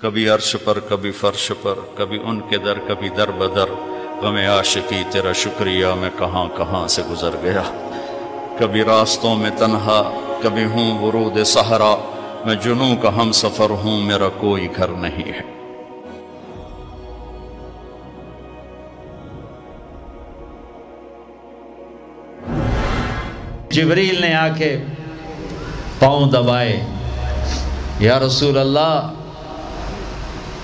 کبھی عرش پر، کبھی فرش پر، کبھی ان کے در، کبھی در بدر۔ غم عاشقی، تیرا شکریہ میں کہاں کہاں سے گزر گیا؟ کبھی راستوں میں تنہا، کبھی ہوں ورود صحرا۔ میں جنوں کا ہم سفر ہوں، میرا کوئی گھر نہیں ہے۔ جبریل نے آ کے پاؤں دبائے، یا رسول اللہ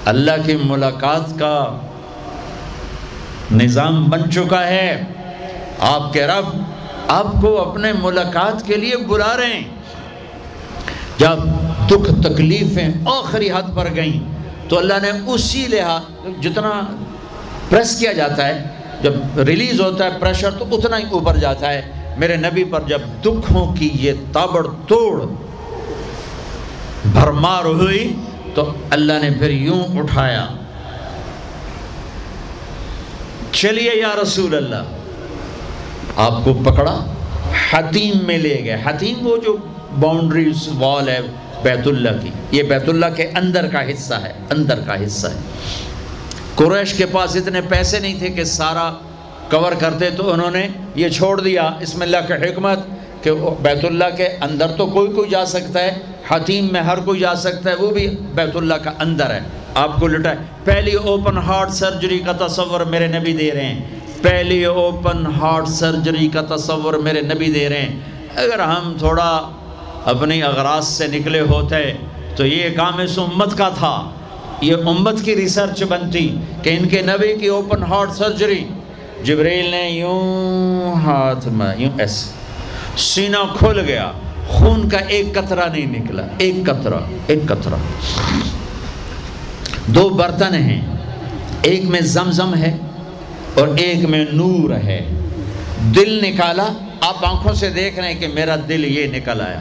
اللہ کی ملاقات کا نظام بن چکا ہے۔ آپ کے رب آپ کو اپنے ملاقات کے لیے بلا رہے ہیں۔ جب دکھ تکلیفیں آخری حد پر گئیں تو اللہ نے اسی لحاظ جتنا پریس کیا جاتا ہے، جب ریلیز ہوتا ہے پریشر تو اتنا ہی اوپر جاتا ہے۔ میرے نبی پر جب دکھوں کی یہ تابڑ توڑ بھرمار ہوئی تو اللہ نے پھر یوں اٹھایا۔ چلیے یا رسول اللہ، آپ کو پکڑا، حتیم میں لے گئے۔ حتیم وہ جو باؤنڈری وال ہے بیت اللہ کی، یہ بیت اللہ کے اندر کا حصہ ہے، اندر کا حصہ ہے۔ قریش کے پاس اتنے پیسے نہیں تھے کہ سارا کور کرتے تو انہوں نے یہ چھوڑ دیا۔ اس میں اللہ کی حکمت کہ بیت اللہ کے اندر تو کوئی کوئی جا سکتا ہے، حتیم میں ہر کوئی جا سکتا ہے، وہ بھی بیت اللہ کا اندر ہے۔ آپ کو لٹائے پہلی اوپن ہارٹ سرجری کا تصور میرے نبی دے رہے ہیں۔ پہلی اوپن ہارٹ سرجری کا تصور میرے نبی دے رہے ہیں۔ اگر ہم تھوڑا اپنی اغراض سے نکلے ہوتے، تو یہ کام اس امت کا تھا۔ یہ امت کی ریسرچ بنتی کہ ان کے نبی کی اوپن ہارٹ سرجری جبریل نے یوں ہاتھ میں، یوں ایسے سینہ کھل گیا، خون کا ایک قطرہ نہیں نکلا۔ ایک قطرہ ایک قطرہ۔ دو برتن ہیں، ایک میں زمزم ہے اور ایک میں نور ہے۔ دل نکالا، آپ آنکھوں سے دیکھ رہے ہیں کہ میرا دل یہ نکل آیا۔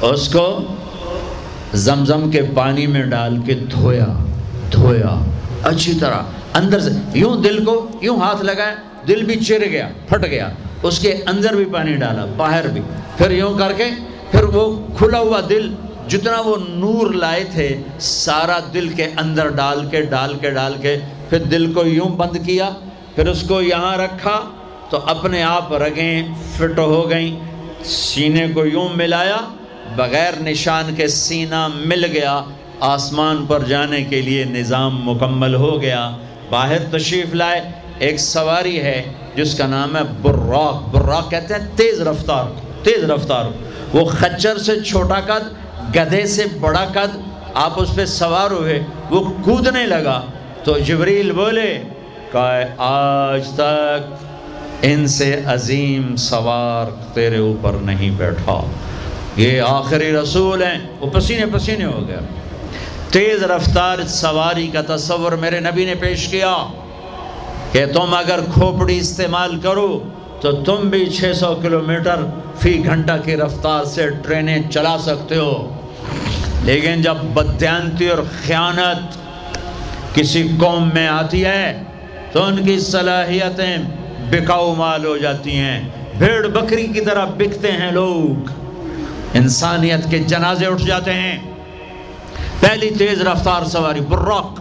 اس کو زمزم کے پانی میں ڈال کے دھویا دھویا۔ اچھی طرح، اندر سے یوں دل کو یوں ہاتھ لگایا دل بھی چر گیا، پھٹ گیا۔ اس کے اندر بھی پانی ڈالا، باہر بھی۔ پھر یوں کر کے، پھر وہ کھلا ہوا دل، جتنا وہ نور لائے تھے، سارا دل کے اندر ڈال کے ڈال کے ڈال کے، پھر دل کو یوں بند کیا، پھر اس کو یہاں رکھا، تو اپنے آپ رگیں فٹ ہو گئیں، سینے کو یوں ملایا، بغیر نشان کے سینہ مل گیا، آسمان پر جانے کے لیے نظام مکمل ہو گیا، باہر تشریف لائے ایک سواری ہے جس کا نام ہے براق۔ براق کہتے ہیں تیز رفتار تیز رفتار۔ وہ خچر سے چھوٹا قد، گدھے سے بڑا قد، آپ اس پہ سوار ہوئے، وہ کودنے لگا۔ تو جبریل بولے کہ آج تک ان سے عظیم سوار تیرے اوپر نہیں بیٹھا۔ یہ آخری رسول ہیں۔ وہ پسینے پسینے ہو گیا تیز رفتار سواری کا تصور میرے نبی نے پیش کیا۔ کہ تم اگر کھوپڑی استعمال کرو تو تم بھی چھ سو کلومیٹر فی گھنٹہ کی رفتار سے ٹرینیں چلا سکتے ہو۔ لیکن جب بدیانتی اور خیانت کسی قوم میں آتی ہے تو ان کی صلاحیتیں بکاؤ مال ہو جاتی ہیں۔ بھیڑ بکری کی طرح بکتے ہیں لوگ۔ انسانیت کے جنازے اٹھ جاتے ہیں۔ پہلی تیز رفتار سواری براق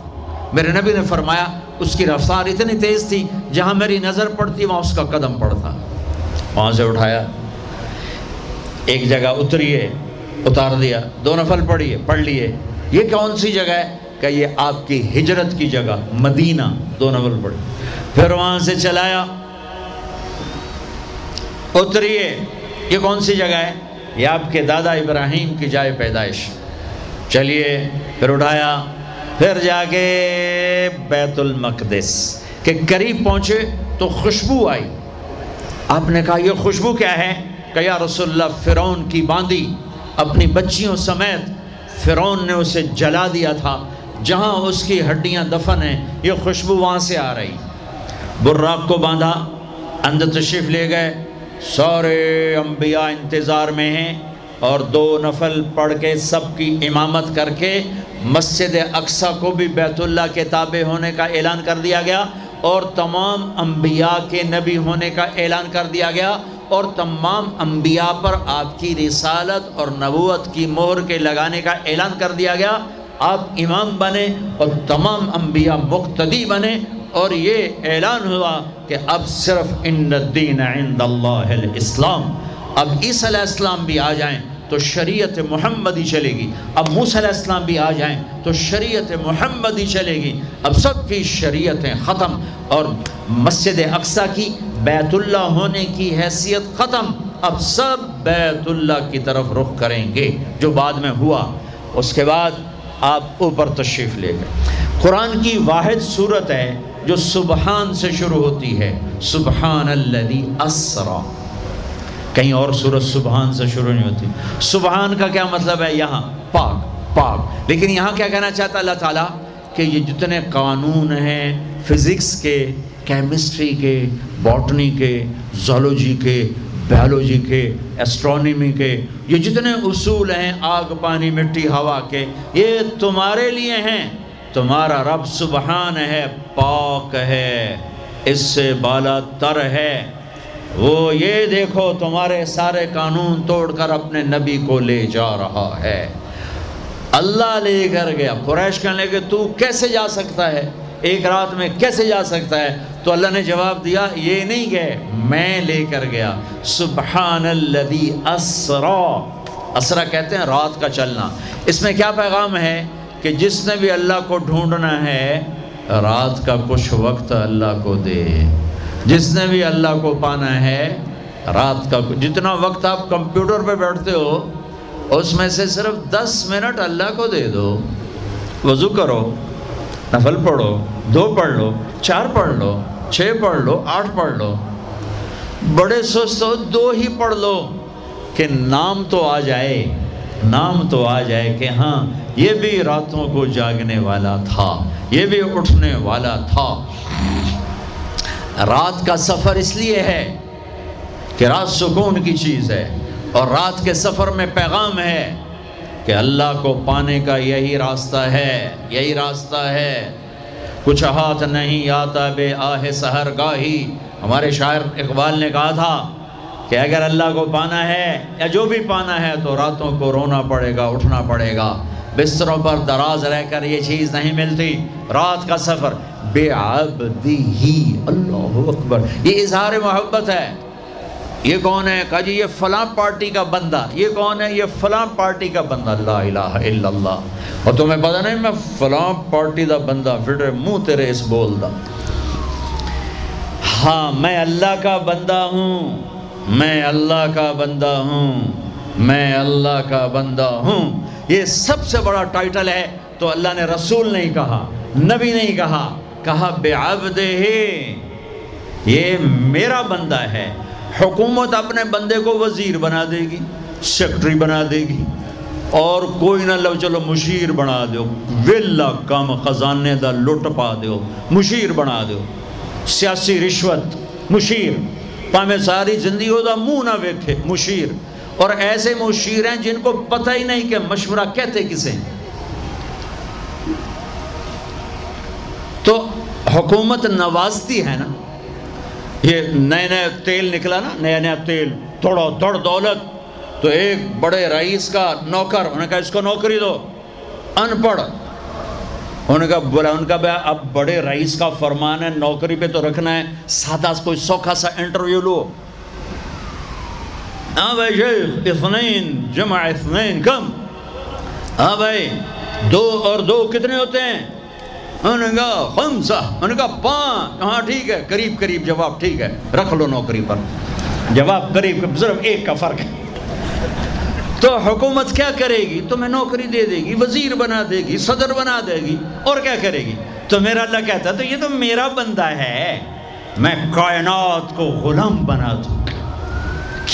میرے نبی نے فرمایا اس کی رفتار اتنی تیز تھی، جہاں میری نظر پڑتی وہاں اس کا قدم پڑتا۔ وہاں سے اٹھایا، ایک جگہ اتریے اتار دیا، دو نفل پڑھیے پڑھ لیے۔ یہ کون سی جگہ ہے؟ کہ یہ آپ کی ہجرت کی جگہ، مدینہ، دو نفل پڑھی پھر وہاں سے چلایا اتریے یہ کون سی جگہ ہے؟ یہ آپ کے دادا ابراہیم کی جائے پیدائش۔ چلیے، پھر اٹھایا۔ پھر جا کے بیت المقدس، کہ قریب پہنچے تو خوشبو آئی۔ آپ نے کہا، یہ خوشبو کیا ہے؟ کہ یا رسول اللہ، فرعون کی باندی اپنی بچیوں سمیت فرعون نے اسے جلا دیا تھا۔ جہاں اس کی ہڈیاں دفن ہیں، یہ خوشبو وہاں سے آ رہی۔ براق کو باندھا، اندر تشریف لے گئے۔ سارے انبیاء انتظار میں ہیں۔ اور دو نفل پڑھ کے سب کی امامت کر کے مسجد اقصہ کو بھی بیت اللہ کے تابع ہونے کا اعلان کر دیا گیا اور تمام انبیاء کے نبی ہونے کا اعلان کر دیا گیا اور تمام انبیاء پر آپ کی رسالت اور نبوت کی مہر کے لگانے کا اعلان کر دیا گیا۔ آپ امام بنے اور تمام انبیاء مقتدی بنے اور یہ اعلان ہوا کہ اب صرف ان الدین عند اللہ الاسلام۔ اب عیسی علیہ السلام بھی آ جائیں تو شریعت محمدی چلے گی۔ اب موسیٰ علیہ السلام بھی آ جائیں تو شریعت محمدی چلے گی۔ اب سب کی شریعتیں ختم اور مسجد اقصہ کی بیت اللہ ہونے کی حیثیت ختم۔ اب سب بیت اللہ کی طرف رخ کریں گے، جو بعد میں ہوا۔ اس کے بعد آپ اوپر تشریف لے گئے قرآن کی واحد صورت ہے جو سبحان سے شروع ہوتی ہے۔ سبحان الذي اسرا۔ کہیں اور سورت سبحان سے شروع نہیں ہوتی۔ سبحان کا کیا مطلب ہے؟ یہاں۔ پاک پاک۔ لیکن یہاں کیا کہنا چاہتا اللہ تعالیٰ کہ یہ جتنے قانون ہیں فزکس کے، کیمسٹری کے، باٹنی کے، زولوجی کے، بیولوجی کے ایسٹرونمی کے، یہ جتنے اصول ہیں، آگ، پانی، مٹی، ہوا کے، یہ تمہارے لیے ہیں۔ تمہارا رب سبحان ہے، پاک ہے، اس سے بالا تر ہے۔ وہ یہ دیکھو تمہارے سارے قانون توڑ کر اپنے نبی کو لے جا رہا ہے۔ اللہ لے کر گیا۔ قریش کہنے لگے، تو کیسے جا سکتا ہے؟ ایک رات میں کیسے جا سکتا ہے؟ تو اللہ نے جواب دیا، یہ نہیں گئے میں لے کر گیا۔ سبحان الذي اسرا۔ اسرا کہتے ہیں رات کا چلنا۔ اس میں کیا پیغام ہے کہ جس نے بھی اللہ کو ڈھونڈنا ہے، رات کا کچھ وقت اللہ کو دے۔ جس نے بھی اللہ کو پانا ہے، رات کا جتنا وقت آپ کمپیوٹر پہ بیٹھتے ہو، اس میں سے صرف دس منٹ اللہ کو دے دو۔ وضو کرو، نفل پڑھو، دو پڑھ لو، چار پڑھ لو، چھ پڑھ لو، آٹھ پڑھ لو۔ بڑے سوچ ہو، دو ہی پڑھ لو کہ نام تو آ جائے، نام تو آ جائے کہ ہاں یہ بھی راتوں کو جاگنے والا تھا، یہ بھی اٹھنے والا تھا۔ رات کا سفر اس لیے ہے کہ رات سکون کی چیز ہے اور رات کے سفر میں پیغام ہے کہ اللہ کو پانے کا یہی راستہ ہے، یہی راستہ ہے۔ کچھ ہاتھ نہیں آتا بے آہ سہر گاہی۔ ہمارے شاعر اقبال نے کہا تھا کہ اگر اللہ کو پانا ہے یا جو بھی پانا ہے تو راتوں کو رونا پڑے گا، اٹھنا پڑے گا۔ بستروں پر دراز رہ کر یہ چیز نہیں ملتی۔ رات کا سفر، بے ہی، اللہ اکبر۔ یہ اظہار محبت ہے۔ یہ کون ہے؟ کہا جی یہ فلاں پارٹی کا بندہ۔ یہ کون ہے؟ یہ فلاں پارٹی کا بندہ۔ لا الہ الا اللہ۔ اور تمہیں پتہ نہیں، میں فلاں پارٹی دا بندہ، پھر منہ تیرے اس بول دا۔ ہاں میں اللہ کا بندہ ہوں۔ میں اللہ کا بندہ ہوں۔ میں اللہ کا بندہ ہوں۔ یہ سب سے بڑا ٹائٹل ہے تو اللہ نے رسول نہیں کہا، نبی نہیں کہا کہا بے عبد یہ میرا بندہ ہے۔ حکومت اپنے بندے کو وزیر بنا دے گی سیکٹری بنا دے گی۔ اور کوئی نہ لو، چلو مشیر بنا دو ویلا کم خزانے دا لٹ پا دیو مشیر بنا دیو سیاسی رشوت، مشیر۔ پامے ساری زندگی دا منہ نہ ویکھے، مشیر۔ اور ایسے مشیر ہیں جن کو پتہ ہی نہیں کہ مشورہ کہتے کسے تو حکومت نوازتی ہے نا، یہ نئے نئے تیل نکلا نا نیا نیا تیل، تھوڑا دوڑ دولت، تو ایک بڑے رئیس کا نوکر، انہوں نے کہا اس کو نوکری دو، ان پڑھ۔ انہوں نے کہا، بولا ان کا بھائی، اب بڑے رئیس کا فرمان ہے، نوکری پہ تو رکھنا ہے، سادہ کوئی سوکھا سا انٹرویو لو۔ ہاں بھائی شیخ، اثنین، جمع اثنین، کم۔ ہاں بھائی، دو اور دو کتنے ہوتے ہیں؟ انہوں نے کہا، خمسہ۔ انہوں نے کہا، پانچ۔ ہاں ٹھیک ہے۔ قریب قریب، جواب ٹھیک ہے۔ رکھ لو نوکری پر۔ جواب قریب، صرف ایک کا فرق ہے۔ تو حکومت کیا کرے گی؟ تمہیں نوکری دے دے گی، وزیر بنا دے گی، صدر بنا دے گی، اور کیا کرے گی؟ تو میرا اللہ کہتا ہے، تو یہ تو میرا بندہ ہے۔ میں کائنات کو غلام بنا دوں۔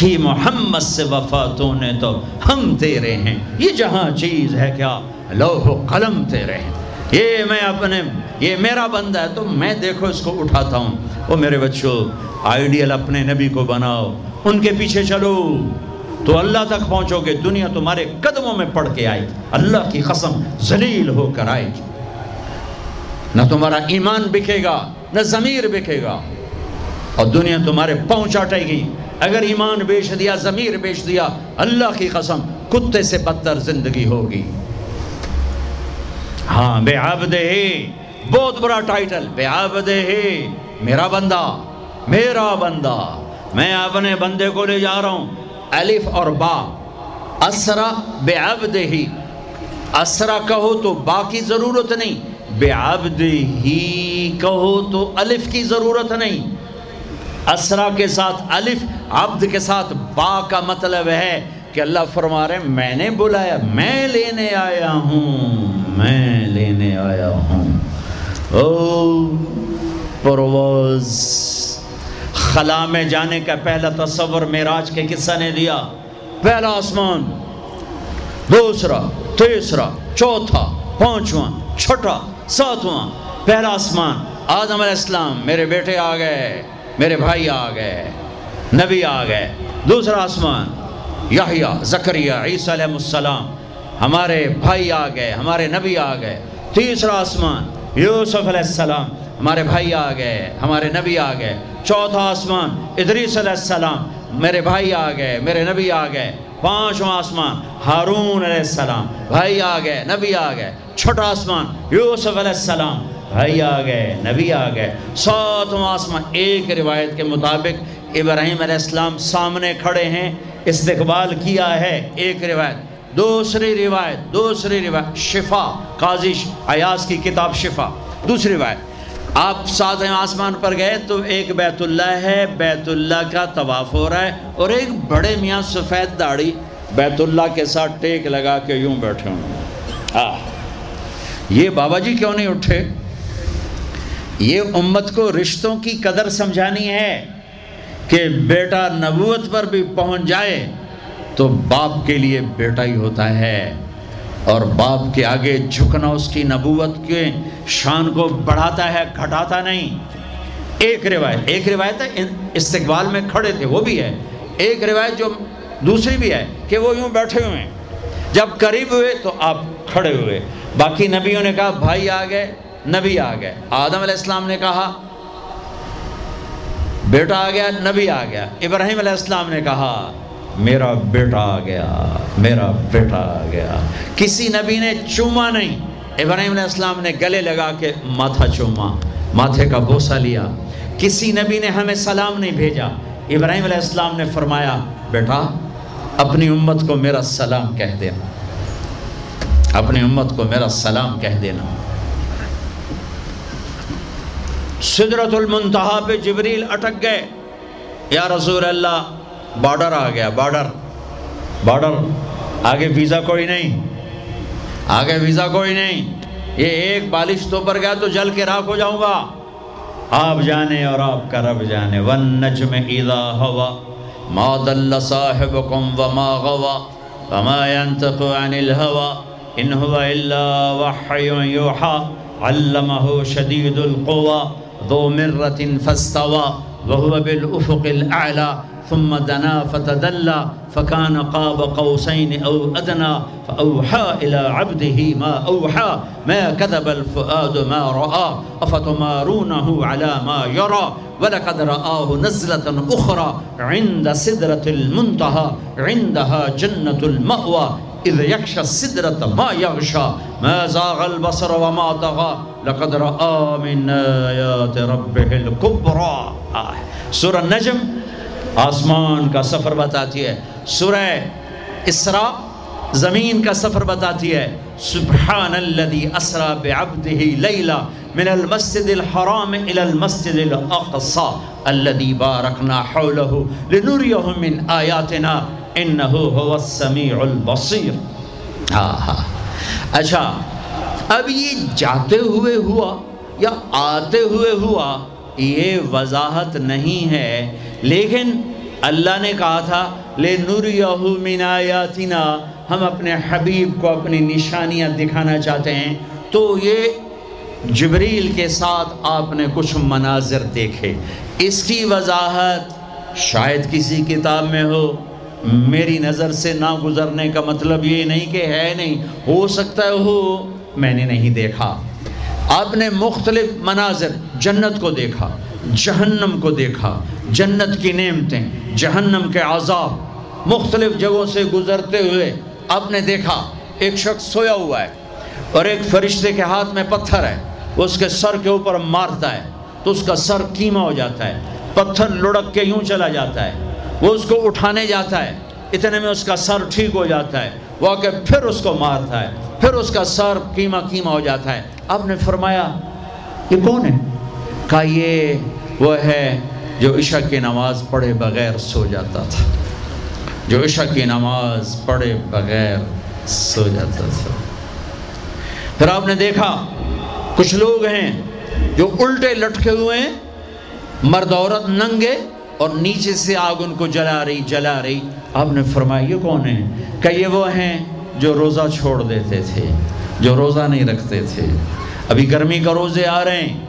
کی محمد سے وفاتوں نے تو ہم تیرے ہیں۔ یہ جہاں چیز ہے کیا؟ لوہ قلم تیرے ہیں۔ یہ میں اپنے، یہ میرا بندہ ہے، تو میں دیکھو اس کو اٹھاتا ہوں۔ وہ میرے بچوں، آئیڈیل اپنے نبی کو بناؤ۔ ان کے پیچھے چلو۔ تو اللہ تک پہنچو گے دنیا تمہارے قدموں میں پڑھ کے آئے۔ گی اللہ کی قسم ذلیل ہو کر آئے۔ گی نہ تمہارا ایمان بکے گا، نہ ضمیر بکے گا۔ اور دنیا تمہارے پہنچ آٹے گی اگر ایمان بیچ دیا، ضمیر بیچ دیا، اللہ کی قسم، کتے سے بدتر زندگی ہوگی۔ ہاں بے عبد ہی بہت بڑا ٹائٹل، بے عبد ہی میرا بندہ میرا بندہ۔ میں اپنے بندے کو لے جا رہا ہوں۔ الف اور با۔ اسرا، بے عبد ہی۔ اسرا کہو تو با کی ضرورت نہیں۔ بے عبد ہی کہو تو الف کی ضرورت نہیں۔ اسرا کے ساتھ الف، عبد کے ساتھ با کا مطلب ہے کہ اللہ فرما رہے ہیں، میں نے بلایا، میں لینے آیا ہوں، میں لینے آیا ہوں۔ او پرواز، خلا میں جانے کا پہلا تصور معراج کے قصہ نے دیا۔ پہلا آسمان، دوسرا، تیسرا، چوتھا، پانچواں، چھٹا، ساتواں۔ پہلا آسمان، آدم علیہ السلام، میرے بیٹے آ گئے۔ میرے بھائی آ گئے، نبی آ گئے۔ دوسرا آسمان یحییٰ زکریہ، عیسیٰ علیہ السلام۔ ہمارے بھائی آ گئے، ہمارے نبی آ گئے۔ تیسرا آسمان، یوسف علیہ السلام۔ ہمارے بھائی آ گئے، ہمارے نبی آ گئے۔ چوتھا آسمان، ادریس علیہ السلام۔ میرے بھائی آ گئے، میرے نبی آ گئے۔ پانچواں آسمان، ہارون علیہ السلام۔ بھائی آ گئے، نبی آ گئے۔ چھٹا آسمان، یوسف علیہ السلام۔ بھائی آ گئے، نبی آ گئے۔ ساتواں آسمان، ایک روایت کے مطابق ابراہیم علیہ السلام سامنے کھڑے ہیں، استقبال کیا ہے، ایک روایت۔ دوسری روایت دوسری روایت، شفا، قاضی ایاز کی کتاب شفا۔ دوسری روایت۔ آپ ساتھ آسمان پر گئے تو ایک بیت اللہ ہے، بیت اللہ کا طواف ہو رہا ہے اور ایک بڑے میاں سفید داڑھی بیت اللہ کے ساتھ ٹیک لگا کے یوں بیٹھے ہوں یہ بابا جی کیوں نہیں اٹھے؟ یہ امت کو رشتوں کی قدر سمجھانی ہے کہ بیٹا نبوت پر بھی پہنچ جائے تو باپ کے لیے بیٹا ہی ہوتا ہے اور باپ کے آگے جھکنا اس کی نبوت کے شان کو بڑھاتا ہے، گھٹاتا نہیں۔ ایک روایت ایک روایت ہے استقبال میں کھڑے تھے، وہ بھی ہے۔ ایک روایت جو دوسری بھی ہے کہ وہ یوں بیٹھے ہوئے ہیں۔ جب قریب ہوئے تو آپ کھڑے ہوئے۔ باقی نبیوں نے کہا، بھائی آ گئے۔ نبی آ گئے۔ آدم علیہ السلام نے کہا، بیٹا آ گیا، نبی آ گیا۔ ابراہیم علیہ السلام نے کہا، میرا بیٹا آ گیا، میرا بیٹا آ گیا۔ کسی نبی نے چوما نہیں۔ ابراہیم علیہ السلام نے گلے لگا کے ماتھا چوما، ماتھے کا بوسا لیا۔ کسی نبی نے ہمیں سلام نہیں بھیجا۔ ابراہیم علیہ السلام نے فرمایا، بیٹا، اپنی امت کو میرا سلام کہہ دینا۔ اپنی امت کو میرا سلام کہہ دینا۔ صدرت المنتہا پہ جبریل اٹک گئے۔ یا رسول اللہ، بارڈر آ گیا، بارڈر۔ بارڈر۔ آگے ویزا کوئی نہیں۔ آگے ویزا کوئی نہیں۔ یہ ایک بالش تو پر گیا تو جل کے راک ہو جاؤں گا۔ آپ جانے اور آپ کا رب جانے۔ ون نجم اذا ہوا۔ ما دل صاحبکم وما غوا۔ وما ينتق عن الهوا۔ ان هو الا وحی یوحا علمه شدید القوا ذو مرت فاستوا وهو بالأفق الأعلى ثم دنا فتدلى فكان قاب قوسين أو أدنى فأوحى إلى عبده ما أوحى ما كذب الفؤاد ما رأى أفتمارونه على ما يرى ولقد رآه نزلة أخرى عند سدرة المنتهى عندها جنة المأوى إذ يخشى السدرة ما يغشى ما زاغ البصر وما طغى. لقد رأى من آيات ربه الكبرى. آه. سورة النجم آسمان کا سفر بتاتی ہے. سورہ اسرا زمین کا سفر بتاتی ہے. سبحان الذي اسرا بعبده ليلا من المسجد الحرام الى المسجد الاقصى الذي باركنا حوله لنريه من آياتنا انه هو السميع البصير. ہاں ہاں اچھا اب یہ جاتے ہوئے ہوا یا آتے ہوئے ہوا، یہ وضاحت نہیں ہے۔ لیکن اللہ نے کہا تھا لے نور من آیاتنا، ہم اپنے حبیب کو اپنی نشانیاں دکھانا چاہتے ہیں۔ تو یہ جبریل کے ساتھ آپ نے کچھ مناظر دیکھے۔ اس کی وضاحت شاید کسی کتاب میں ہو۔ میری نظر سے نہ گزرنے کا مطلب یہ نہیں کہ ہے نہیں، ہو سکتا ہے ہو۔ میں نے نہیں دیکھا۔ آپ نے مختلف مناظر جنت کو دیکھا، جہنم کو دیکھا، جنت کی نعمتیں، جہنم کے عذاب مختلف جگہوں سے گزرتے ہوئے آپ نے دیکھا۔ ایک شخص سویا ہوا ہے اور ایک فرشتے کے ہاتھ میں پتھر ہے۔ وہ اس کے سر کے اوپر مارتا ہے تو اس کا سر کیما ہو جاتا ہے۔ پتھر لڑک کے یوں چلا جاتا ہے۔ وہ اس کو اٹھانے جاتا ہے۔ اتنے میں اس کا سر ٹھیک ہو جاتا ہے۔ وہ آ کے پھر اس کو مارتا ہے، پھر اس کا سر کیما کیما ہو جاتا ہے۔ آپ نے فرمایا، یہ کون ہے؟ کہا، یہ وہ ہے جو عشاء کی نماز پڑھے بغیر سو جاتا تھا۔ جو عشاء کی نماز پڑھے بغیر سو جاتا تھا۔ پھر آپ نے دیکھا، کچھ لوگ ہیں جو الٹے لٹکے ہوئے ہیں، مرد عورت ننگے اور نیچے سے آگ ان کو جلا رہی جلا رہی۔ آپ نے فرمایا، یہ کون ہے کہ یہ وہ ہیں جو روزہ چھوڑ دیتے تھے، جو روزہ نہیں رکھتے تھے۔ ابھی گرمی کا روزے آ رہے ہیں۔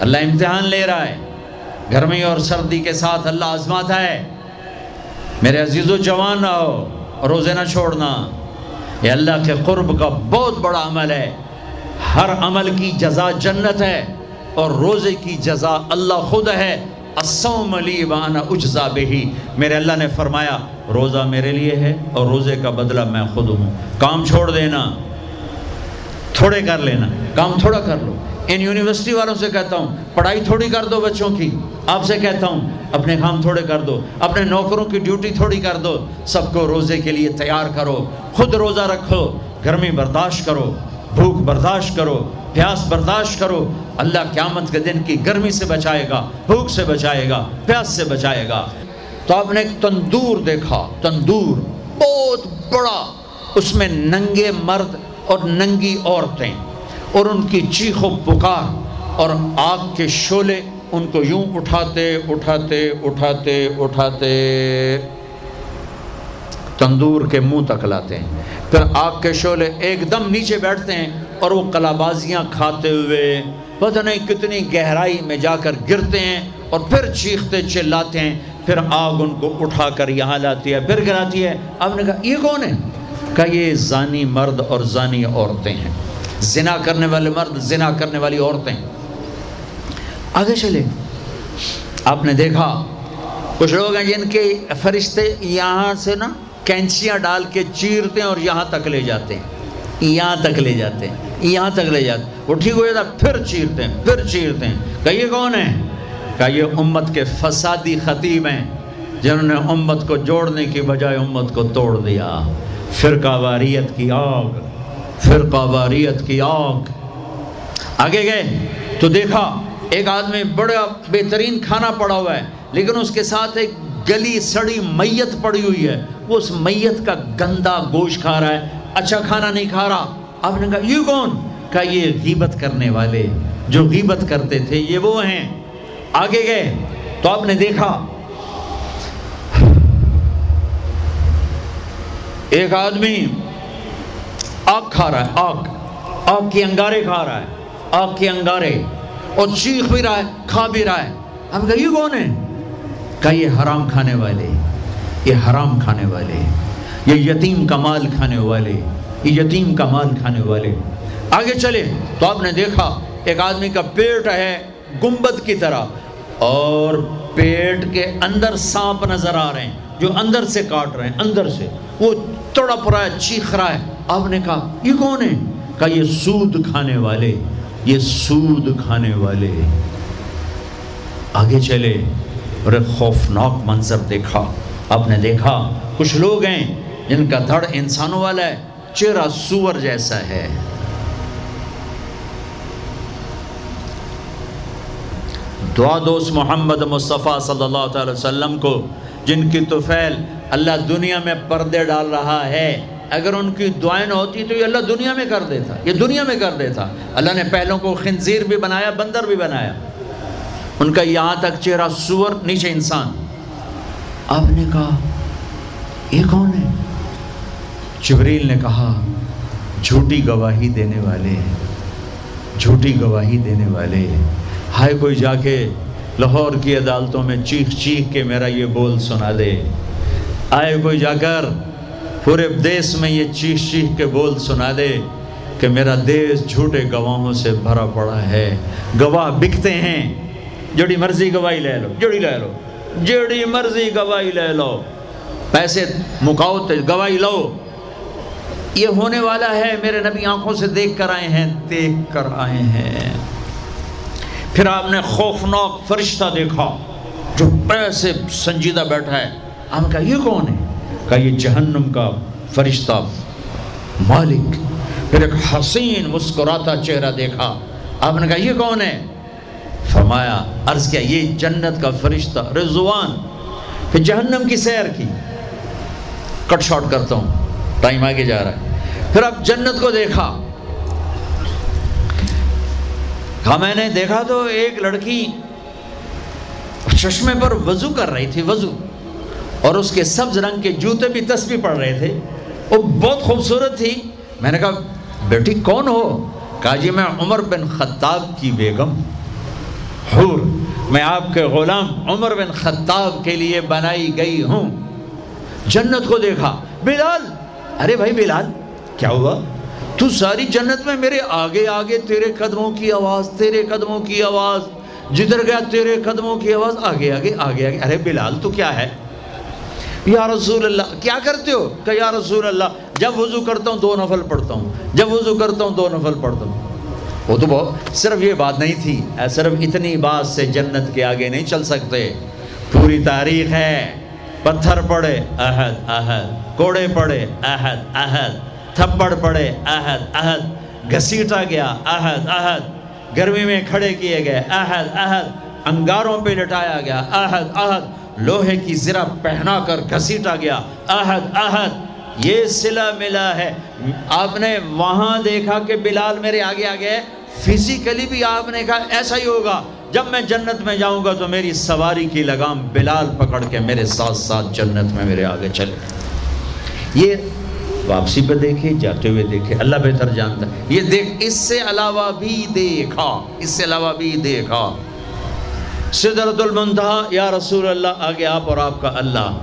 اللہ امتحان لے رہا ہے۔ گرمی اور سردی کے ساتھ اللہ آزماتا ہے۔ میرے عزیز و جوان رہو روزے نہ چھوڑنا۔ یہ اللہ کے قرب کا بہت بڑا عمل ہے۔ ہر عمل کی جزا جنت ہے اور روزے کی جزا اللہ خود ہے۔ السوم لی وانا اجزا بہی میرے اللہ نے فرمایا، روزہ میرے لیے ہے اور روزے کا بدلہ میں خود ہوں۔ کام چھوڑ دینا، تھوڑے کر لینا۔ کام تھوڑا کر لو۔ ان یونیورسٹی والوں سے کہتا ہوں، پڑھائی تھوڑی کر دو بچوں کی۔ آپ سے کہتا ہوں، اپنے کام تھوڑے کر دو، اپنے نوکروں کی ڈیوٹی تھوڑی کر دو۔ سب کو روزے کے لیے تیار کرو۔ خود روزہ رکھو، گرمی برداشت کرو، بھوک برداشت کرو۔ پیاس برداشت کرو، اللہ قیامت کے دن کی گرمی سے بچائے گا، بھوک سے بچائے گا، پیاس سے بچائے گا۔ تو آپ نے ایک تندور دیکھا، تندور بہت بڑا، اس میں ننگے مرد اور ننگی عورتیں اور ان کی چیخ و پکار اور آگ کے شولے ان کو یوں اٹھاتے اٹھاتے اٹھاتے اٹھاتے۔ تندور کے منہ تک لاتے ہیں۔ پھر آگ کے شولے ایک دم نیچے بیٹھتے ہیں اور وہ کلابازیاں کھاتے ہوئے پتہ نہیں کتنی گہرائی میں جا کر گرتے ہیں اور پھر چیختے چلاتے ہیں، پھر آگ ان کو اٹھا کر یہاں لاتی ہے، پھر گراتی ہے۔ آپ نے کہا، یہ کون ہے؟ کہا، یہ زانی مرد اور زانی عورتیں ہیں۔ زنا کرنے والے مرد، زنا کرنے والی عورتیں۔ آگے چلے۔ آپ نے دیکھا، کچھ لوگ ہیں جن کے فرشتے یہاں سے نا کینچیاں ڈال کے چیرتے ہیں اور یہاں تک لے جاتے ہیں۔ یہاں تک لے جاتے ہیں، یہاں تک لے جاتے ہیں۔ وہ ٹھیک ہو جاتا پھر چیرتے ہیں، پھر چیرتے ہیں۔ کہ یہ کون ہے کہ یہ امت کے فسادی خطیب ہیں، جنہوں نے امت کو جوڑنے کی بجائے امت کو توڑ دیا۔ فرقہ واریت کی آگ، فرقہ واریت کی آگ۔ آگے گئے، تو دیکھا ایک آدمی بڑا بہترین کھانا پڑا ہوا ہے، لیکن اس کے ساتھ ایک گلی سڑی میت پڑی ہوئی ہے۔ وہ اس میت کا گندا گوشت کھا رہا ہے اچھا کھانا نہیں کھا رہا۔ آپ نے کہا یہ کون؟ کہا، یہ غیبت کرنے والے۔ جو غیبت کرتے تھے، یہ وہ ہیں۔ آگے گئے۔ تو آپ نے دیکھا۔ ایک آدمی آگ کھا رہا ہے، آگ۔ آگ کے انگارے کھا رہا ہے۔ آگ کے انگارے۔ اور چیخ بھی رہا ہے، کھا بھی رہا ہے۔ ہم کہا یہ کون ہے کہا، یہ حرام کھانے والے، یہ حرام کھانے والے۔ یہ یتیم کا مال کھانے والے، یہ یتیم کا مال کھانے والے۔ آگے چلے تو آپ نے دیکھا، ایک آدمی کا پیٹ ہے گنبد کی طرح اور پیٹ کے اندر سانپ نظر آ رہے ہیں، جو اندر سے کاٹ رہے ہیں، اندر سے۔ وہ تڑپ رہا ہے، چیخ رہا ہے۔ آپ نے کہا، یہ کون ہے؟ کہا، یہ سود کھانے والے، یہ سود کھانے والے۔ آگے چلے اور ایک خوفناک منظر دیکھا۔ آپ نے دیکھا، کچھ لوگ ہیں جن کا دھڑ انسانوں والا ہے، چہرہ سور جیسا ہے۔ دعا دوست محمد مصطفیٰ صلی اللہ تعالی وسلم کو، جن کی توفیل اللہ دنیا میں پردے ڈال رہا ہے۔ اگر ان کی دعائیں نہ ہوتی تو یہ اللہ دنیا میں کر دیتا، یہ دنیا میں کر دیتا۔ اللہ نے پہلوں کو خنزیر بھی بنایا، بندر بھی بنایا۔ ان کا یہاں تک چہرہ سور، نیچے انسان۔ آپ نے کہا، یہ کون ہے؟ جبریل نے کہا، جھوٹی گواہی دینے والے جھوٹی گواہی دینے والے ہائے کوئی جا کے لاہور کی عدالتوں میں چیخ چیخ کے میرا یہ بول سنا دے۔ آئے کوئی جا کر پورے دیس میں یہ چیخ چیخ کے بول سنا دے کہ میرا دیس جھوٹے گواہوں سے بھرا پڑا ہے۔ گواہ بکتے ہیں، جڑی مرضی گواہی لے لو، جڑی لے لو، جڑی مرضی گواہی لے لو۔ پیسے مکاؤ گواہی لو۔ یہ ہونے والا ہے، میرے نبی آنکھوں سے دیکھ کر آئے ہیں، دیکھ کر آئے ہیں۔ پھر آپ نے خوفناک فرشتہ دیکھا جو ایسے سنجیدہ بیٹھا ہے۔ ہم کہا، یہ کون ہے؟ کہا، یہ جہنم کا فرشتہ مالک۔ پھر ایک حسین مسکراتا چہرہ دیکھا۔ آپ نے کہا، یہ کون ہے؟ فرمایا، عرض کیا، یہ جنت کا فرشتہ رضوان۔ پھر جہنم کی سیر کی۔ کٹ شارٹ کرتا ہوں۔ ٹائم آگے جا رہا ہے۔ پھر اب جنت کو دیکھا۔ کہا میں نے دیکھا تو ایک لڑکی چشمے پر وضو کر رہی تھی، وضو۔ اور اس کے سبز رنگ کے جوتے بھی تسبیح پڑ رہے تھے۔ وہ بہت خوبصورت تھی۔ میں نے کہا، بیٹی کون ہو؟ کہا جی میں عمر بن خطاب کی بیگم۔ حور، میں آپ کے غلام عمر بن خطاب کے لیے بنائی گئی ہوں۔ جنت کو دیکھا۔ بلال ارے بھائی بلال کیا ہوا؟ تو ساری جنت میں میرے آگے آگے تیرے قدموں کی آواز تیرے قدموں کی آواز جدھر گیا تیرے قدموں کی آواز آگے آگے آگے آگے۔ ارے بلال تو کیا ہے؟ یا رسول اللہ کیا کرتے ہو؟ کہ یا رسول اللہ جب وضو کرتا ہوں دو نفل پڑھتا ہوں جب وضو کرتا ہوں دو نفل پڑھتا ہوں۔ وہ تو بہت صرف یہ بات نہیں تھی صرف اتنی بات سے جنت کے آگے نہیں چل سکتے۔ پوری تاریخ ہے۔ پتھر پڑے احد احد کوڑے پڑے احد احد تھپڑ پڑے احد احد گھسیٹا گیا احد احد گرمی میں کھڑے کیے گئے احد احد انگاروں پہ لٹایا گیا احد احد لوہے کی زرہ پہنا کر گھسیٹا گیا احد احد یہ سلا ملا ہے آپ نے وہاں دیکھا کہ بلال میرے آگے آگے فزیکلی بھی آپ نے کہا ایسا ہی ہوگا جب میں جنت میں جاؤں گا تو میری سواری کی لگام بلال پکڑ کے میرے ساتھ ساتھ جنت میں میرے آگے چلے۔ یہ واپسی پہ دیکھے، جاتے ہوئے دیکھے۔ اللہ بہتر جانتا ہے۔ یہ دیکھ، اس سے علاوہ بھی دیکھا۔ اس سے علاوہ بھی دیکھا۔ صدرت المنتہا، یا رسول اللہ، آگے آپ اور آپ کا اللہ۔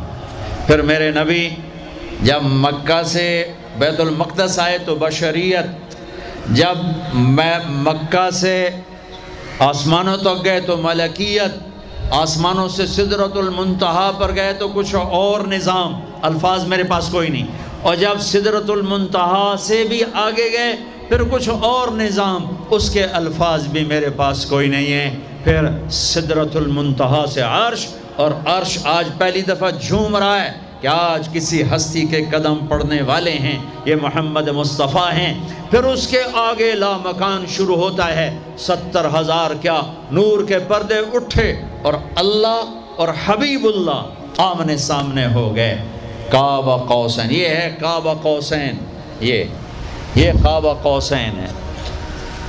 پھر میرے نبی، جب مکہ سے بیت المقدس آئے تو بشریت، جب میں مکہ سے آسمانوں تک گئے تو ملکیت، آسمانوں سے صدرت المنتہا پر گئے تو کچھ اور نظام، الفاظ میرے پاس کوئی نہیں۔ اور جب صدرت المنتہا سے بھی آگے گئے، پھر کچھ اور نظام، اس کے الفاظ بھی میرے پاس کوئی نہیں ہے پھر صدرت المنتہا سے عرش، اور عرش آج پہلی دفعہ جھوم رہا ہے۔ کہ آج کسی ہستی کے قدم پڑنے والے ہیں، یہ محمد مصطفیٰ ہیں۔ پھر اس کے آگے لا مکان شروع ہوتا ہے۔ ستر ہزار کیا نور کے پردے اٹھے اور اللہ اور حبیب اللہ آمنے سامنے ہو گئے۔ کعبہ قوسین، یہ ہے کعبہ قوسین۔ یہ یہ کعبہ قوسین ہے۔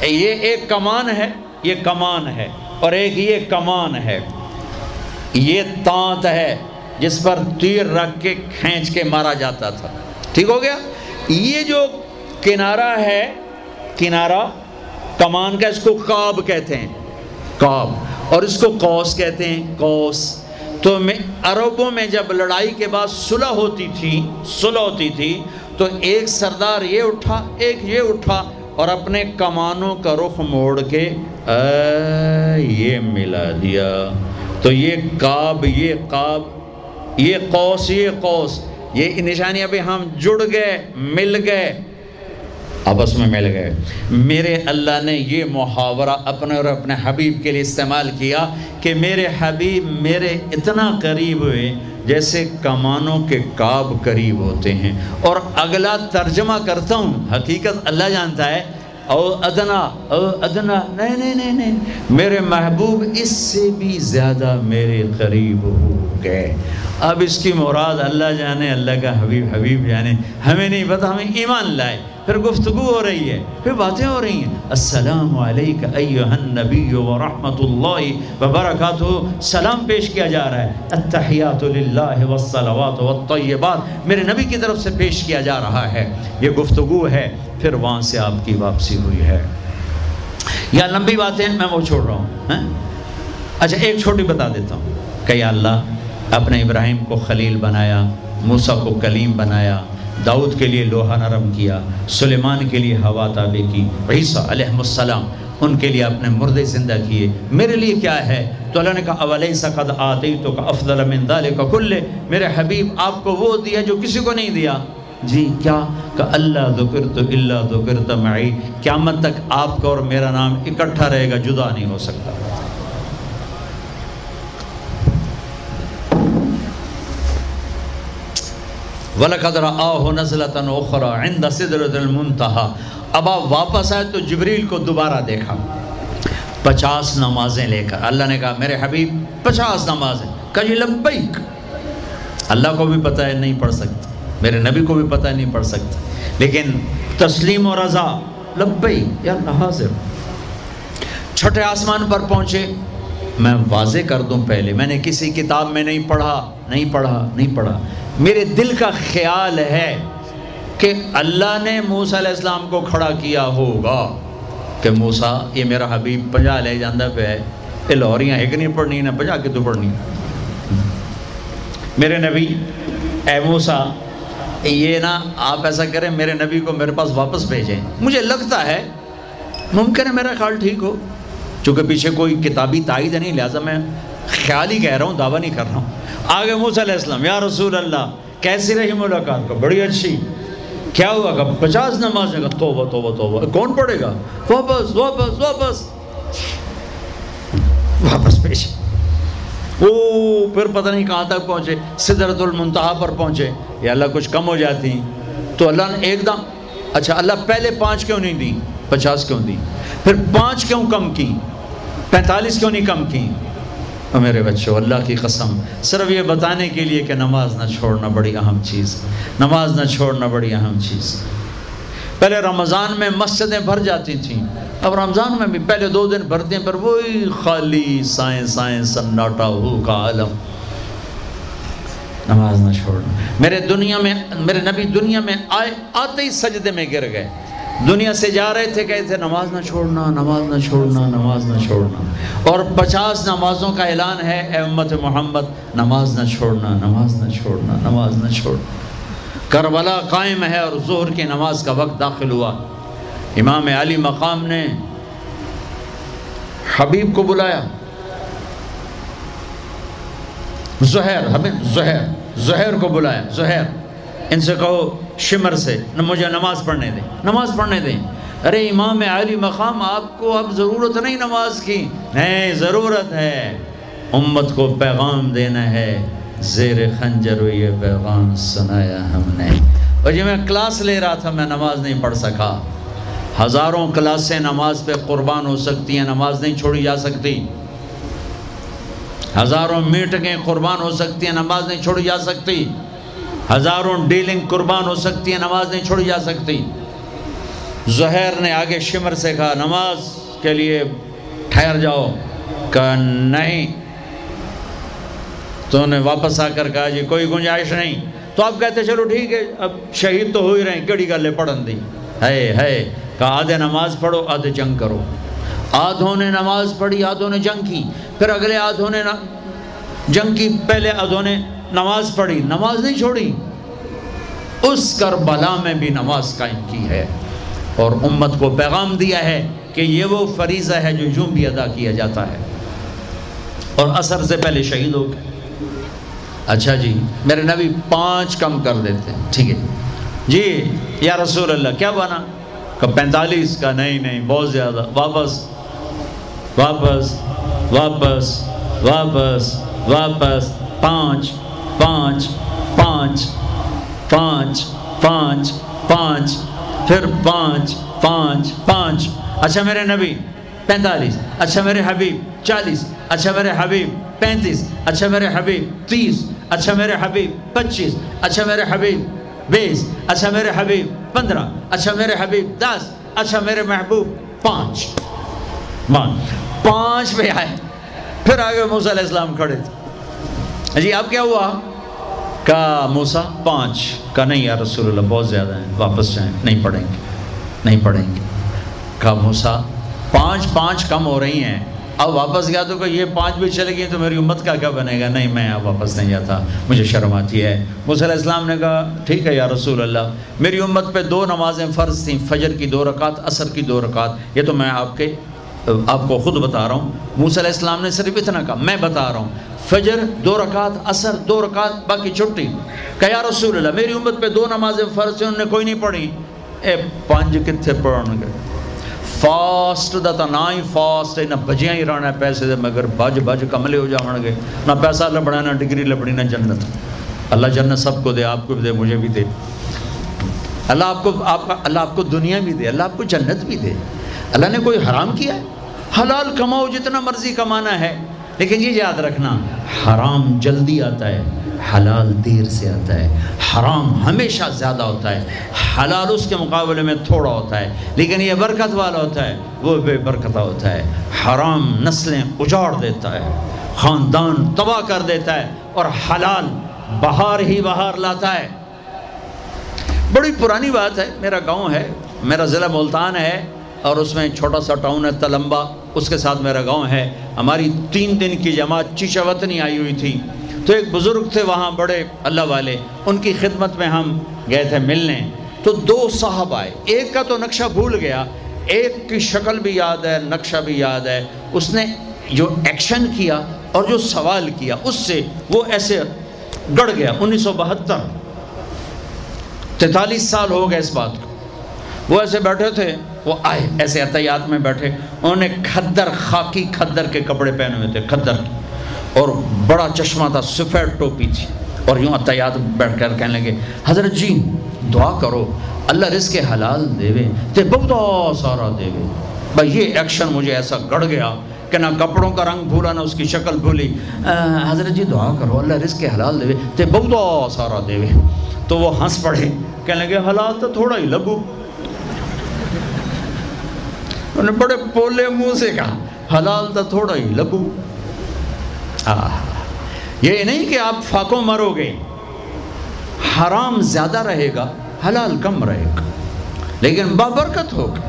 یہ ایک کمان ہے، یہ کمان ہے اور ایک یہ کمان ہے۔ یہ تانت ہے۔ جس پر تیر رکھ کے کھینچ کے مارا جاتا تھا۔ ٹھیک ہو گیا؟ یہ جو کنارہ ہے، کنارہ کمان کا، اس کو کاب کہتے ہیں۔ کاب اور اس کو کوس کہتے ہیں۔ کوس تو میں، عربوں میں جب لڑائی کے بعد صلح ہوتی تھی، صلح ہوتی تھی، تو ایک سردار یہ اٹھا، ایک یہ اٹھا اور اپنے کمانوں کا رخ موڑ کے یہ ملا دیا۔ تو یہ کاب یہ کاب یہ قوس یہ قوس، یہ نشانی ابھی ہم جڑ گئے، مل گئے، آپس میں مل گئے۔ میرے اللہ نے یہ محاورہ اپنے اور اپنے حبیب کے لیے استعمال کیا کہ میرے حبیب میرے اتنا قریب ہوئے جیسے کمانوں کے کعب قریب ہوتے ہیں۔ اور اگلا ترجمہ کرتا ہوں، حقیقت اللہ جانتا ہے او ادنا او ادنا، نہیں نہیں نہیں نہیں، میرے محبوب اس سے بھی زیادہ میرے قریب ہو گئے۔ اب اس کی مراد اللہ جانے، اللہ کا حبیب حبیب جانے، ہمیں نہیں پتا، ہمیں ایمان لائے۔ پھر گفتگو ہو رہی ہے، پھر باتیں ہو رہی ہیں۔ السلام علیکہ ایہا النبی ورحمت اللہ وبرکاتہ۔ سلام پیش کیا جا رہا ہے۔ التحیات للہ والصلوات والطیبات۔ میرے نبی کی طرف سے پیش کیا جا رہا ہے۔ یہ گفتگو ہے، پھر وہاں سے آپ کی واپسی ہوئی ہے۔ یا لمبی باتیں، میں وہ چھوڑ رہا ہوں ہاں؟ اچھا ایک چھوٹی بتا دیتا ہوں کہ یا اللہ، اپنے ابراہیم کو خلیل بنایا، موسیٰ کو کلیم بنایا داؤد کے لیے لوہا نرم کیا، سلیمان کے لیے ہوا تابع کی، عیسیٰ علیہ السلام ان کے لیے اپنے مردے زندہ کیے۔ میرے لیے کیا ہے؟ تو اللہ نے کہا، اولیسا قد آتی تو کا افضل من ذالک کل میرے حبیب، آپ کو وہ دیا جو کسی کو نہیں دیا۔ جی کیا؟ کہ اللہ ذکر تو اللہ ذکر تو معی۔ قیامت تک آپ کا اور میرا نام اکٹھا رہے گا، جدا نہیں ہو سکتا۔ وَلَقَدْ رَآهُ نَزْلَةً أُخْرَى عِنْدَ صِدْرَةِ الْمُنْتَهَا اب آپ واپس آئے تو جبریل کو دوبارہ دیکھا۔ پچاس نمازیں لے کر۔ اللہ نے کہا، میرے حبیب، پچاس نمازیں۔ کہا جی لبیک۔ اللہ کو بھی پتہ ہے، نہیں پڑھ سکتا میرے نبی کو بھی پتہ ہے، نہیں پڑھ سکتا لیکن تسلیم و رضا لبئی یا حاضر۔ چھٹے آسمان پر پہنچے۔ میں واضح کر دوں پہلے، میں نے کسی کتاب میں نہیں پڑھا نہیں پڑھا نہیں پڑھا۔ میرے دل کا خیال ہے کہ اللہ نے موسیٰ علیہ السلام کو کھڑا کیا ہوگا کہ موسیٰ، یہ میرا حبیب پنجا لے جاندہ پہ ہے۔ یہ لاہوریاں ایک نہیں پڑھنی نہ پنجا کے تو پڑھنی؟ میرے نبی، اے موسیٰ، یہ نا آپ ایسا کریں، میرے نبی کو میرے پاس واپس بھیجیں۔ مجھے لگتا ہے، ممکن ہے میرا خیال ٹھیک ہو، چونکہ پیچھے کوئی کتابی تائید نہیں، لہٰذا میں خیال ہی کہہ رہا ہوں، دعویٰ نہیں کر رہا ہوں۔ آگے موسیٰ علیہ السلام، یا رسول اللہ، کیسی رہی ملاقات کو؟ بڑی اچھی۔ کیا ہوا؟ کہ پچاس نماز کا توبہ توبہ توبہ۔ کون پڑھے گا؟ واپس واپس واپس۔ واپس پیش۔ او، پھر پتہ نہیں کہاں تک پہنچے۔ صدرت المنتہا پر پہنچے۔ یا اللہ کچھ کم ہو جاتی۔ تو اللہ نے ایک دم اچھا اللہ پہلے پانچ کیوں نہیں دی پچاس کیوں دی پھر پانچ کیوں کم کی پینتالیس کیوں نہیں کم کی میرے بچوں اللہ کی قسم، صرف یہ بتانے کے لیے کہ نماز نہ چھوڑنا بڑی اہم چیز نماز نہ چھوڑنا بڑی اہم چیز پہلے رمضان میں مسجدیں بھر جاتی تھیں۔ اب رمضان میں بھی پہلے دو دن بھرتے ہیں، پر وہی خالی سائیں سائیں سناٹا ہو کا عالم۔ نماز نہ چھوڑنا۔ میرے دنیا میں، میرے نبی دنیا میں آئے، آتے ہی سجدے میں گر گئے۔ دنیا سے جا رہے تھے کہتے تھے، نماز نہ چھوڑنا، نماز نہ چھوڑنا، نماز نہ چھوڑنا۔ اور پچاس نمازوں کا اعلان ہے، اے امت محمد، نماز نہ چھوڑنا، نماز نہ چھوڑنا، نماز نہ چھوڑنا۔ کربلا قائم ہے اور ظہر کی نماز کا وقت داخل ہوا۔ امام علی مقام نے حبیب کو بلایا۔ زہر حبیب زہر زہر کو بلایا زہر ان سے کہو شمر سے مجھے نماز پڑھنے دیں۔ نماز پڑھنے دیں۔ ارے امام علی مقام، آپ کو اب ضرورت نہیں نماز کی۔ نہیں، ضرورت ہے۔ امت کو پیغام دینا ہے۔ زیر خنجر یہ پیغام سنایا ہم نے۔ اور جب میں کلاس لے رہا تھا، میں نماز نہیں پڑھ سکا۔ ہزاروں کلاسیں نماز پہ قربان ہو سکتی ہیں، نماز نہیں چھوڑی جا سکتی۔ ہزاروں میٹنگیں قربان ہو سکتی ہیں، نماز نہیں چھوڑی جا سکتی۔ ہزاروں ڈیلنگ قربان ہو سکتی ہیں، نماز نہیں چھوڑی جا سکتی۔ زہر نے آگے شمر سے کہا، نماز کے لیے ٹھہر جاؤ۔ کہا، نہیں۔ تو انہیں واپس آ کر کہا جی کوئی گنجائش نہیں۔ تو آپ کہتے، چلو ٹھیک ہے، اب شہید تو ہو ہی رہے ہیں کیڑی گلے پڑھن دی۔ ہے ہے۔ کہا، آدھے نماز پڑھو، آدھے جنگ کرو۔ آدھوں نے نماز پڑھی، آدھوں نے جنگ کی۔ پھر اگلے آدھوں نے جنگ کی، پہلے آدھوں نے نماز پڑھی، نماز نہیں چھوڑی۔ اس کربلا میں بھی نماز قائم کی ہے۔ اور امت کو پیغام دیا ہے کہ یہ وہ فریضہ ہے جو یوں بھی ادا کیا جاتا ہے۔ اور اثر سے پہلے شہید ہو گئے۔ اچھا جی میرے نبی پانچ کم کر دیتے ہیں، ٹھیک ہے۔ جی یا رسول اللہ، کیا بنا؟ کہ پینتالیس کا، نہیں نہیں، بہت زیادہ۔ واپس واپس واپس واپس واپس پانچ۔ پانچ پانچ پانچ پانچ پانچ، پھر پانچ پانچ پانچ۔ اچھا میرے نبی، پینتالیس۔ اچھا میرے حبیب، چالیس۔ اچھا میرے حبیب، پینتیس۔ اچھا میرے حبیب، تیس۔ اچھا میرے حبیب، پچیس۔ اچھا میرے حبیب، بیس۔ اچھا میرے حبیب، پندرہ۔ اچھا میرے حبیب، دس۔ اچھا میرے محبوب، پانچ۔ پانچ پہ آئے۔ پھر آگے موسیٰ علیہ السلام کھڑے تھے۔ جی اب کیا ہوا؟ کہا موسیٰ، پانچ۔ کہا نہیں یا رسول اللہ، بہت زیادہ ہیں۔ واپس جائیں۔ نہیں پڑھیں گے۔ نہیں پڑھیں گے۔ کہا موسیٰ، پانچ پانچ کم ہو رہی ہیں۔ اب واپس گیا تو کہ یہ پانچ بھی چلے گئی تو میری امت کا کیا بنے گا؟ نہیں، میں اب واپس نہیں جاتا۔ مجھے شرم آتی ہے۔ موسیٰ علیہ السلام نے کہا، ٹھیک ہے یا رسول اللہ، میری امت پہ دو نمازیں فرض تھیں، فجر کی دو رکعت، عصر کی دو رکعت۔ یہ تو میں آپ کے آپ کو خود بتا رہا ہوں، موسیٰ علیہ السلام نے صرف اتنا کہا، میں بتا رہا ہوں، فجر دو رکعت اثر دو رکعت، باقی چھٹی۔ کہ یا رسول اللہ، میری امت پہ دو نمازیں فرض سے انہوں نے کوئی نہیں پڑھی۔ اے، پانچ کتھے پڑھن گے؟ فاسٹ دا تا نہ ہی فاسٹ ہے، نہ بجیاں ہی رہنا ہے پیسے دے، مگر بج بج کملے ہو جاؤں گے۔ نہ پیسہ لبڑا، نہ ڈگری لبڑی، نہ جنت۔ اللہ جنت سب کو دے، آپ کو بھی دے، مجھے بھی دے۔ اللہ آپ کو، آپ اللہ آپ کو دنیا بھی دے، اللہ آپ کو جنت بھی دے۔ اللہ نے کوئی حرام کیا ہے؟ حلال کماؤ جتنا مرضی کمانا ہے، لیکن یہ یاد رکھنا، حرام جلدی آتا ہے، حلال دیر سے آتا ہے، حرام ہمیشہ زیادہ ہوتا ہے، حلال اس کے مقابلے میں تھوڑا ہوتا ہے، لیکن یہ برکت والا ہوتا ہے، وہ بے برکتہ ہوتا ہے، حرام نسلیں اجاڑ دیتا ہے، خاندان تباہ کر دیتا ہے اور حلال بہار ہی بہار لاتا ہے۔ بڑی پرانی بات ہے، میرا گاؤں ہے، میرا ضلع ملتان ہے اور اس میں چھوٹا سا ٹاؤن ہے تلمبا اس کے ساتھ میرا گاؤں ہے۔ ہماری تین دن کی جماعت چیچا وطنی آئی ہوئی تھی۔ تو ایک بزرگ تھے وہاں بڑے اللہ والے، ان کی خدمت میں ہم گئے تھے ملنے۔ تو دو صاحب آئے، ایک کا تو نقشہ بھول گیا، ایک کی شکل بھی یاد ہے، نقشہ بھی یاد ہے۔ اس نے جو ایکشن کیا اور جو سوال کیا، اس سے وہ ایسے گڑ گیا۔ انیس سو بہتر، تینتالیس سال ہو گئے اس بات کو۔ وہ ایسے بیٹھے تھے وہ آئے، ایسے احتیاط میں بیٹھے۔ انہوں نے کھدر، خاکی کھدر کے کپڑے پہنے ہوئے تھے، کھدر۔ اور بڑا چشمہ تھا، سفید ٹوپی تھی۔ اور یوں اطیات بیٹھ کر کہنے لگے، حضرت جی دعا کرو، اللہ رزق حلال دے وے، تے بہت سارا دے وے۔ بھائی، یہ ایکشن مجھے ایسا گڑ گیا کہ نہ کپڑوں کا رنگ بھولا، نہ اس کی شکل بھولی۔ حضرت جی دعا کرو، اللہ رزق حلال دے وے، تے بہت سارا دے وے۔ تو وہ ہنس پڑے، کہنے لگے، حلال تو تھوڑا ہی لگو۔ انہوں نے بڑے پولے منہ سے کہا حلال تو تھوڑا ہی لگو یہ نہیں کہ آپ فاقوں مرو گے حرام زیادہ رہے گا حلال کم رہے گا لیکن بابرکت ہوگا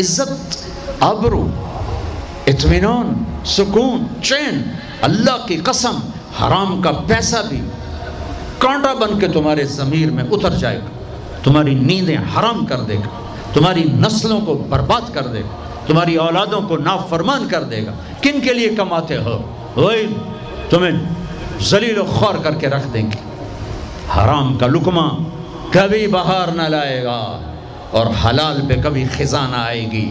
عزت آبرو اطمینان سکون چین اللہ کی قسم حرام کا پیسہ بھی کانٹا بن کے تمہارے ضمیر میں اتر جائے گا تمہاری نیندیں حرام کر دے گا تمہاری نسلوں کو برباد کر دے گا، تمہاری اولادوں کو نافرمان کر دے گا۔ کن کے لیے کماتے ہو؟ وہی تمہیں ذلیل و خور کر کے رکھ دیں گے۔ حرام کا لکمہ کبھی بہار نہ لائے گا اور حلال پہ کبھی خزانہ آئے گی۔